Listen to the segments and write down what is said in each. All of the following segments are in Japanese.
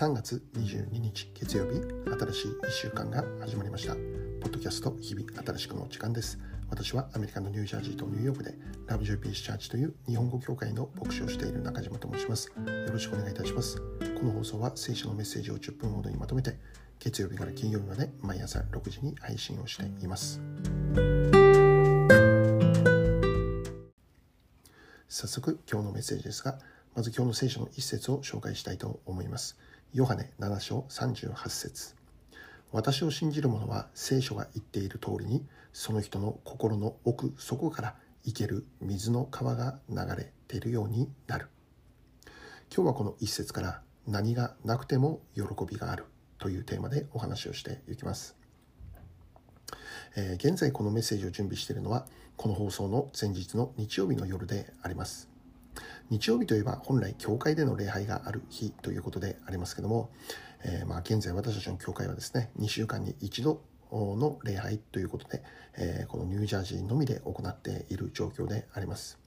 3月22日月曜日新しい1週間が始まりました。ポッドキャスト日々新しくの時間です。私はアメリカのニュージャージーとニューヨークでラブジョイピースチャーチという日本語協会の牧師をしている中島と申します。よろしくお願いいたします。この放送は聖書のメッセージを10分ほどにまとめて月曜日から金曜日まで毎朝6時に配信をしています。早速今日のメッセージですがまず今日の聖書の一節を紹介したいと思います。ヨハネ7章38節。私を信じる者は聖書が言っている通りにその人の心の奥底から生ける水の川が流れているようになる。今日はこの一節から何がなくても喜びがあるというテーマでお話をしていきます、えー、現在このメッセージを準備しているのはこの放送の前日の日曜日の夜であります。日曜日といえば本来教会での礼拝がある日ということでありますけども、えー、まあ現在私たちの教会はですね2週間に一度の礼拝ということで、えー、このニュージャージーのみで行っている状況であります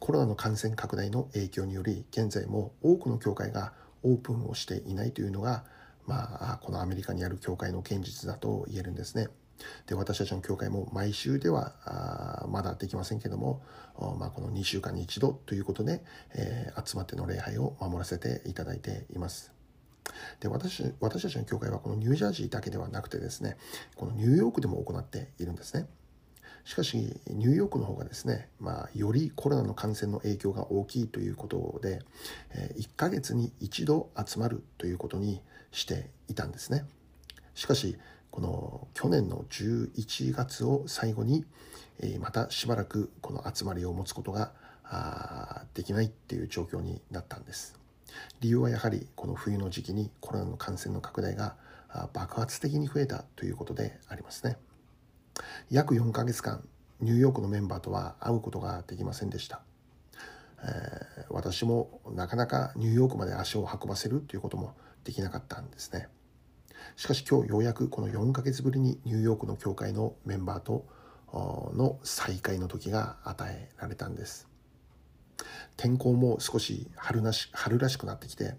コロナの感染拡大の影響により現在も多くの教会がオープンをしていないというのが、まあ、このアメリカにある教会の現実だと言えるんですね。で私たちの教会も毎週ではまだできませんけども、まあ、この2週間に1度ということで、えー、集まっての礼拝を守らせていただいています。で私私たちの教会はこのニュージャージーだけではなくてですねこのニューヨークでも行っているんですね。しかしニューヨークの方がですね、まあ、よりコロナの感染の影響が大きいということで、1ヶ月に1度集まるということにしていたんですね。しかしこの去年の11月を最後に、えまたしばらくこの集まりを持つことができないっていう状況になったんです。理由はやはりこの冬の時期にコロナの感染の拡大が爆発的に増えたということでありますね。約4ヶ月間ニューヨークのメンバーとは会うことができませんでした。えー、私もなかなかニューヨークまで足を運ばせるということもできなかったんですね。しかし今日ようやくこの4ヶ月ぶりにニューヨークの教会のメンバーとの再会の時が与えられたんです天候も少し春なし春らしくなってきて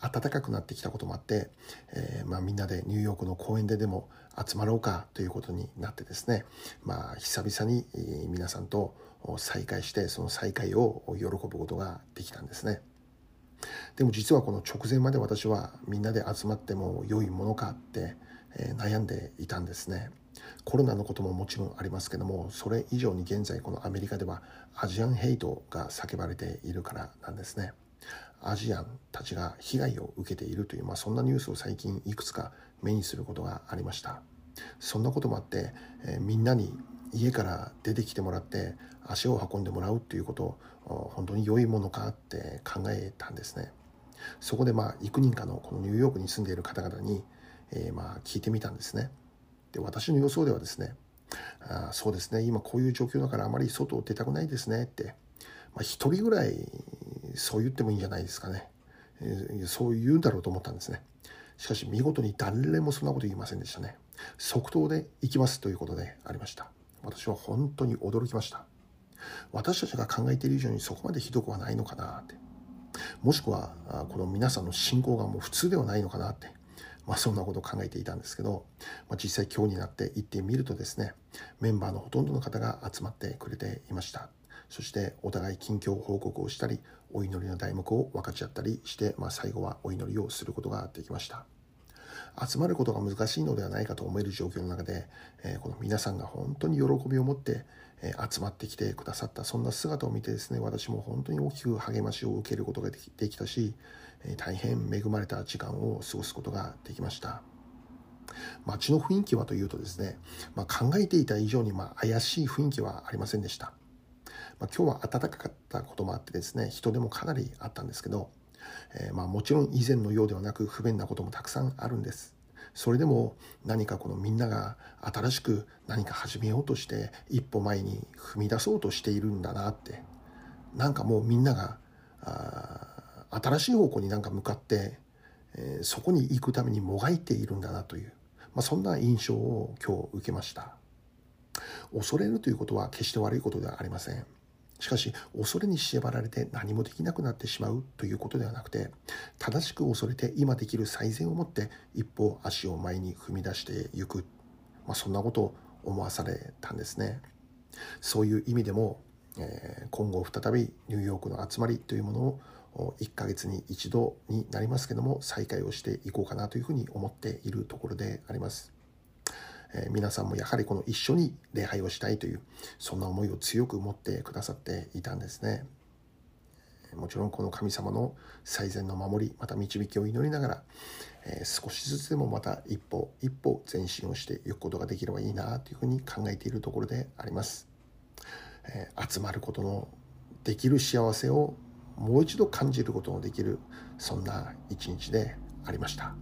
暖かくなってきたこともあって、えー、まあ、みんなでニューヨークの公園ででも集まろうかということになってですね、まあ、久々に皆さんと再会してその再会を喜ぶことができたんですね。でも実はこの直前まで私はみんなで集まっても良いものかって、え悩んでいたんですね。コロナのことももちろんありますけどもそれ以上に現在このアメリカではアジアンヘイトが叫ばれているからなんですね。アジアンたちが被害を受けているという、まあ、そんなニュースを最近いくつか目にすることがありました。そんなこともあって、えー、みんなに家から出てきてもらって足を運んでもらうっていうことを本当に良いものかって考えたんですね。そこでまあ幾人かのこのニューヨークに住んでいる方々に、え、まあ聞いてみたんですね。で私の予想ではですねあそうですね今こういう状況だからあまり外を出たくないですねって、まあ、1人ぐらいそう言ってもいいんじゃないですかね、えー、そう言うんだろうと思ったんですねしかし見事に誰もそんなこと言いませんでしたね即答で行きますということでありました私は本当に驚きました。私たちが考えている以上にそこまでひどくはないのかなって。もしくはこの皆さんの信仰がもう普通ではないのかなって、まあ、そんなことを考えていたんですけど、まあ、実際今日になって行ってみるとですねメンバーのほとんどの方が集まってくれていました。そしてお互い近況報告をしたりお祈りの題目を分かち合ったりして、まあ、最後はお祈りをすることができました。集まることが難しいのではないかと思える状況の中で、え、この皆さんが本当に喜びを持って、え、集まってきてくださったそんな姿を見てですね私も本当に大きく励ましを受けることができできたし、え、大変恵まれた時間を過ごすことができました。街の雰囲気はというとですね、まあ、考えていた以上にま怪しい雰囲気はありませんでした、まあ、今日は暖かかったこともあってですね人手もかなりあったんですけどえー、まあ、もちろん以前のようではなく不便なこともたくさんあるんです。それでも何かこのみんなが新しく何か始めようとして一歩前に踏み出そうとしているんだなって。なんかもうみんなが新しい方向になんか向かって、えー、そこに行くためにもがいているんだなという、まあ、そんな印象を今日受けました。恐れるということは決して悪いことではありません。しかし恐れに縛られて何もできなくなってしまうということではなくて正しく恐れて今できる最善を持って一歩足を前に踏み出していく、まあ、そんなことを思わされたんですね。そういう意味でも、えー、今後再びニューヨークの集まりというものを1ヶ月に一度になりますけども再開をしていこうかなというふうに思っているところであります。え皆さんもやはりこの一緒に礼拝をしたいというそんな思いを強く持ってくださっていたんですねもちろんこの神様の最善の守りまた導きを祈りながら、え少しずつでもまた一歩一歩前進をしていくことができればいいなというふうに考えているところであります、え集まることのできる幸せをもう一度感じることのできるそんな一日でありました。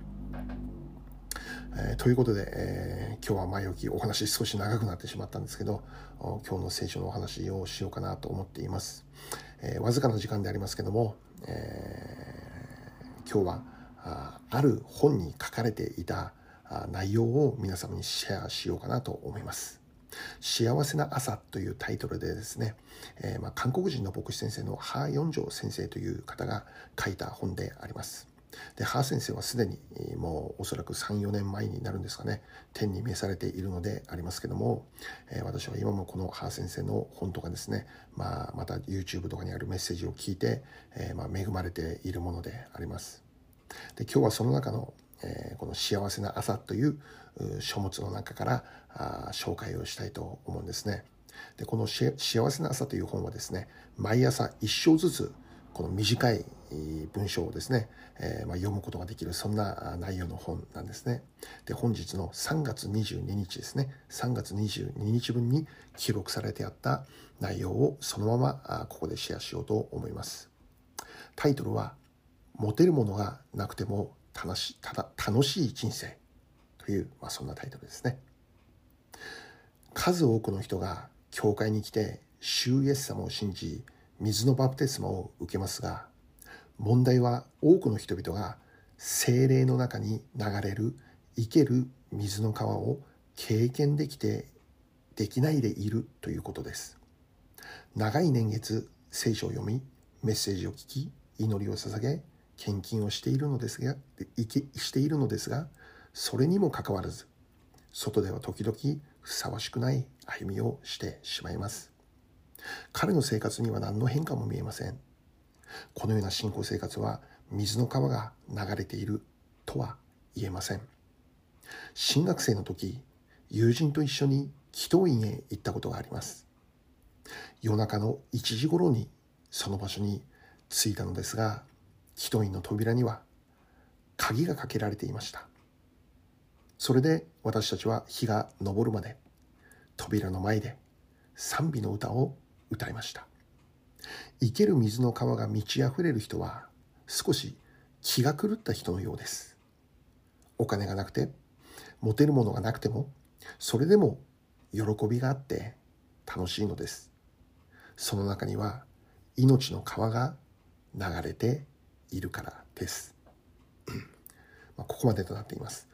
えー、ということで、えー、今日は前置きお話少し長くなってしまったんですけど今日の聖書のお話をしようかなと思っています、えー、わずかな時間でありますけども、え今日はあある本に書かれていた内容を皆様にシェアしようかなと思います。幸せな朝というタイトルでですね、えー、まあ、韓国人の牧師先生のハー・ヨンジョ先生という方が書いた本であります。でハー先生はすでにもうおそらく34年前になるんですかね天に召されているのでありますけども、えー、私は今もこのハー先生の本とかですね、まあ、また YouTube とかにあるメッセージを聞いて、えー、まあ、恵まれているものであります。で今日はその中の、えー、この「幸せな朝」という書物の中からあ紹介をしたいと思うんですね。でこの「幸せな朝」という本はですね毎朝一章ずつこの短い文章をですね、えー、まあ、読むことができるそんな内容の本なんですね。で本日の3月22日ですね3月22日分に記録されてあった内容をそのままここでシェアしようと思います。タイトルは「持てるものがなくても楽しただ楽しい人生」という、まあ、そんなタイトルですね。数多くの人が教会に来て主イエス様を信じ水のバプテスマを受けますが問題は多くの人々が精霊の中に流れる生ける水の川を経験できてできないでいるということです。長い年月聖書を読みメッセージを聞き祈りを捧げ献金をしているのですがしているのですがそれにもかかわらず外では時々ふさわしくない歩みをしてしまいます。彼の生活には何の変化も見えません。このような信仰生活は水の川が流れているとは言えません。新学生の時友人と一緒に祈祷院へ行ったことがあります。夜中の1時頃にその場所に着いたのですが祈祷院の扉には鍵がかけられていました。それで私たちは日が昇るまで扉の前で賛美の歌を歌いました。生ける水の川が満ち溢れる人は少し気が狂った人のようです。お金がなくて持てるものがなくてもそれでも喜びがあって楽しいのです。その中には命の川が流れているからです。まあここまでとなっています。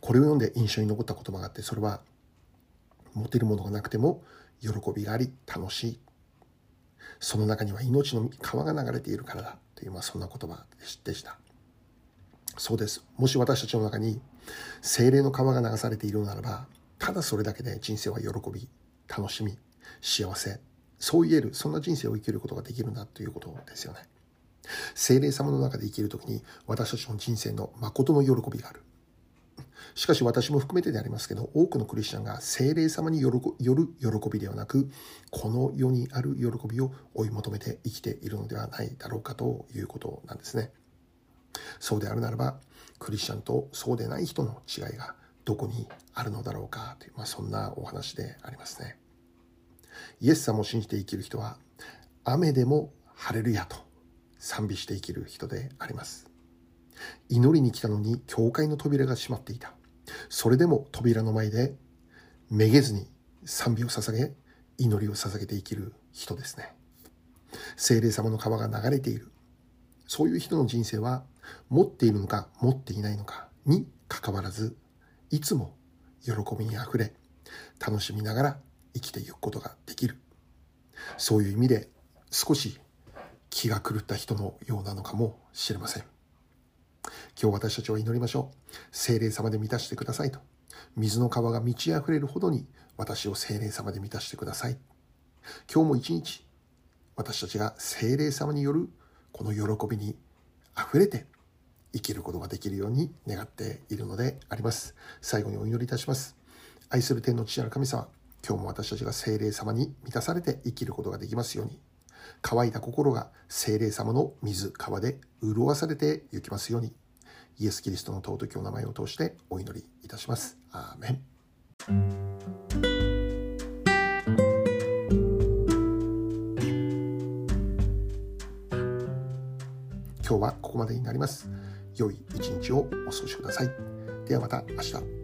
これを読んで印象に残った言葉があってそれは持てるものがなくても喜びがあり楽しい。その中には命の川が流れているからだという、まあ、そんな言葉でした。そうです。もし私たちの中に精霊の川が流されているならばただそれだけで人生は喜び楽しみ幸せそう言えるそんな人生を生きることができるんだということですよね。精霊様の中で生きる時に私たちの人生の誠の喜びがある。しかし私も含めてでありますけど、多くのクリスチャンが精霊様による喜びではなく、この世にある喜びを追い求めて生きているのではないだろうかということなんですね。そうであるならば、クリスチャンとそうでない人の違いがどこにあるのだろうかという、まあ、そんなお話でありますね。イエス様を信じて生きる人は、雨でも晴れるやと賛美して生きる人であります。祈りに来たのに教会の扉が閉まっていた。それでも扉の前でめげずに賛美を捧げ、祈りを捧げて生きる人ですね。精霊様の川が流れている。そういう人の人生は持っているのか持っていないのかに関わらず、いつも喜びにあふれ、楽しみながら生きていくことができる。そういう意味で少し気が狂った人のようなのかもしれません。今日私たちは祈りましょう。精霊様で満たしてくださいと。水の川が満ち溢れるほどに私を精霊様で満たしてください。今日も一日私たちが精霊様によるこの喜びに溢れて生きることができるように願っているのであります。最後にお祈りいたします。愛する天の父なる神様、今日も私たちが精霊様に満たされて生きることができますように、乾いた心が精霊様の水、川で潤わされて行きますように、イエス・キリストの尊きお名前を通してお祈りいたします。アーメン。今日はここまでになります。良い一日をお過ごしください。ではまた明日。